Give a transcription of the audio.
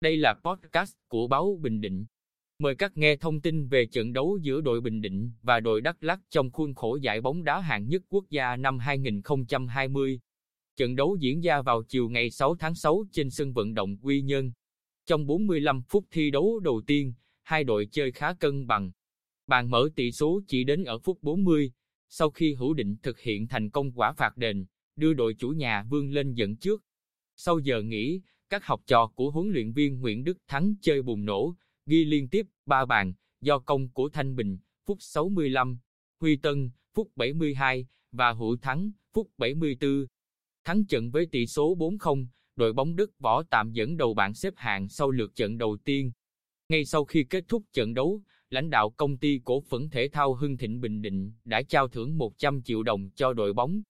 Đây là podcast của báo Bình Định. Mời các nghe thông tin về trận đấu giữa đội Bình Định và đội Đắk Lắk trong khuôn khổ giải bóng đá hạng nhất quốc gia năm 2020. Trận đấu diễn ra vào chiều ngày 6 tháng 6 trên sân vận động Quy Nhơn. Trong 45 phút thi đấu đầu tiên, hai đội chơi khá cân bằng. Bàn mở tỷ số chỉ đến ở phút 40, sau khi Hữu Định thực hiện thành công quả phạt đền, đưa đội chủ nhà vươn lên dẫn trước. Sau giờ nghỉ, các học trò của huấn luyện viên Nguyễn Đức Thắng chơi bùng nổ, ghi liên tiếp 3 bàn, do công của Thanh Bình, phút 65, Huy Tân, phút 72, và Hữu Thắng, phút 74. Thắng trận với tỷ số 4-0, đội bóng Đức võ tạm dẫn đầu bảng xếp hạng sau lượt trận đầu tiên. Ngay sau khi kết thúc trận đấu, lãnh đạo công ty cổ phần thể thao Hưng Thịnh Bình Định đã trao thưởng 100 triệu đồng cho đội bóng.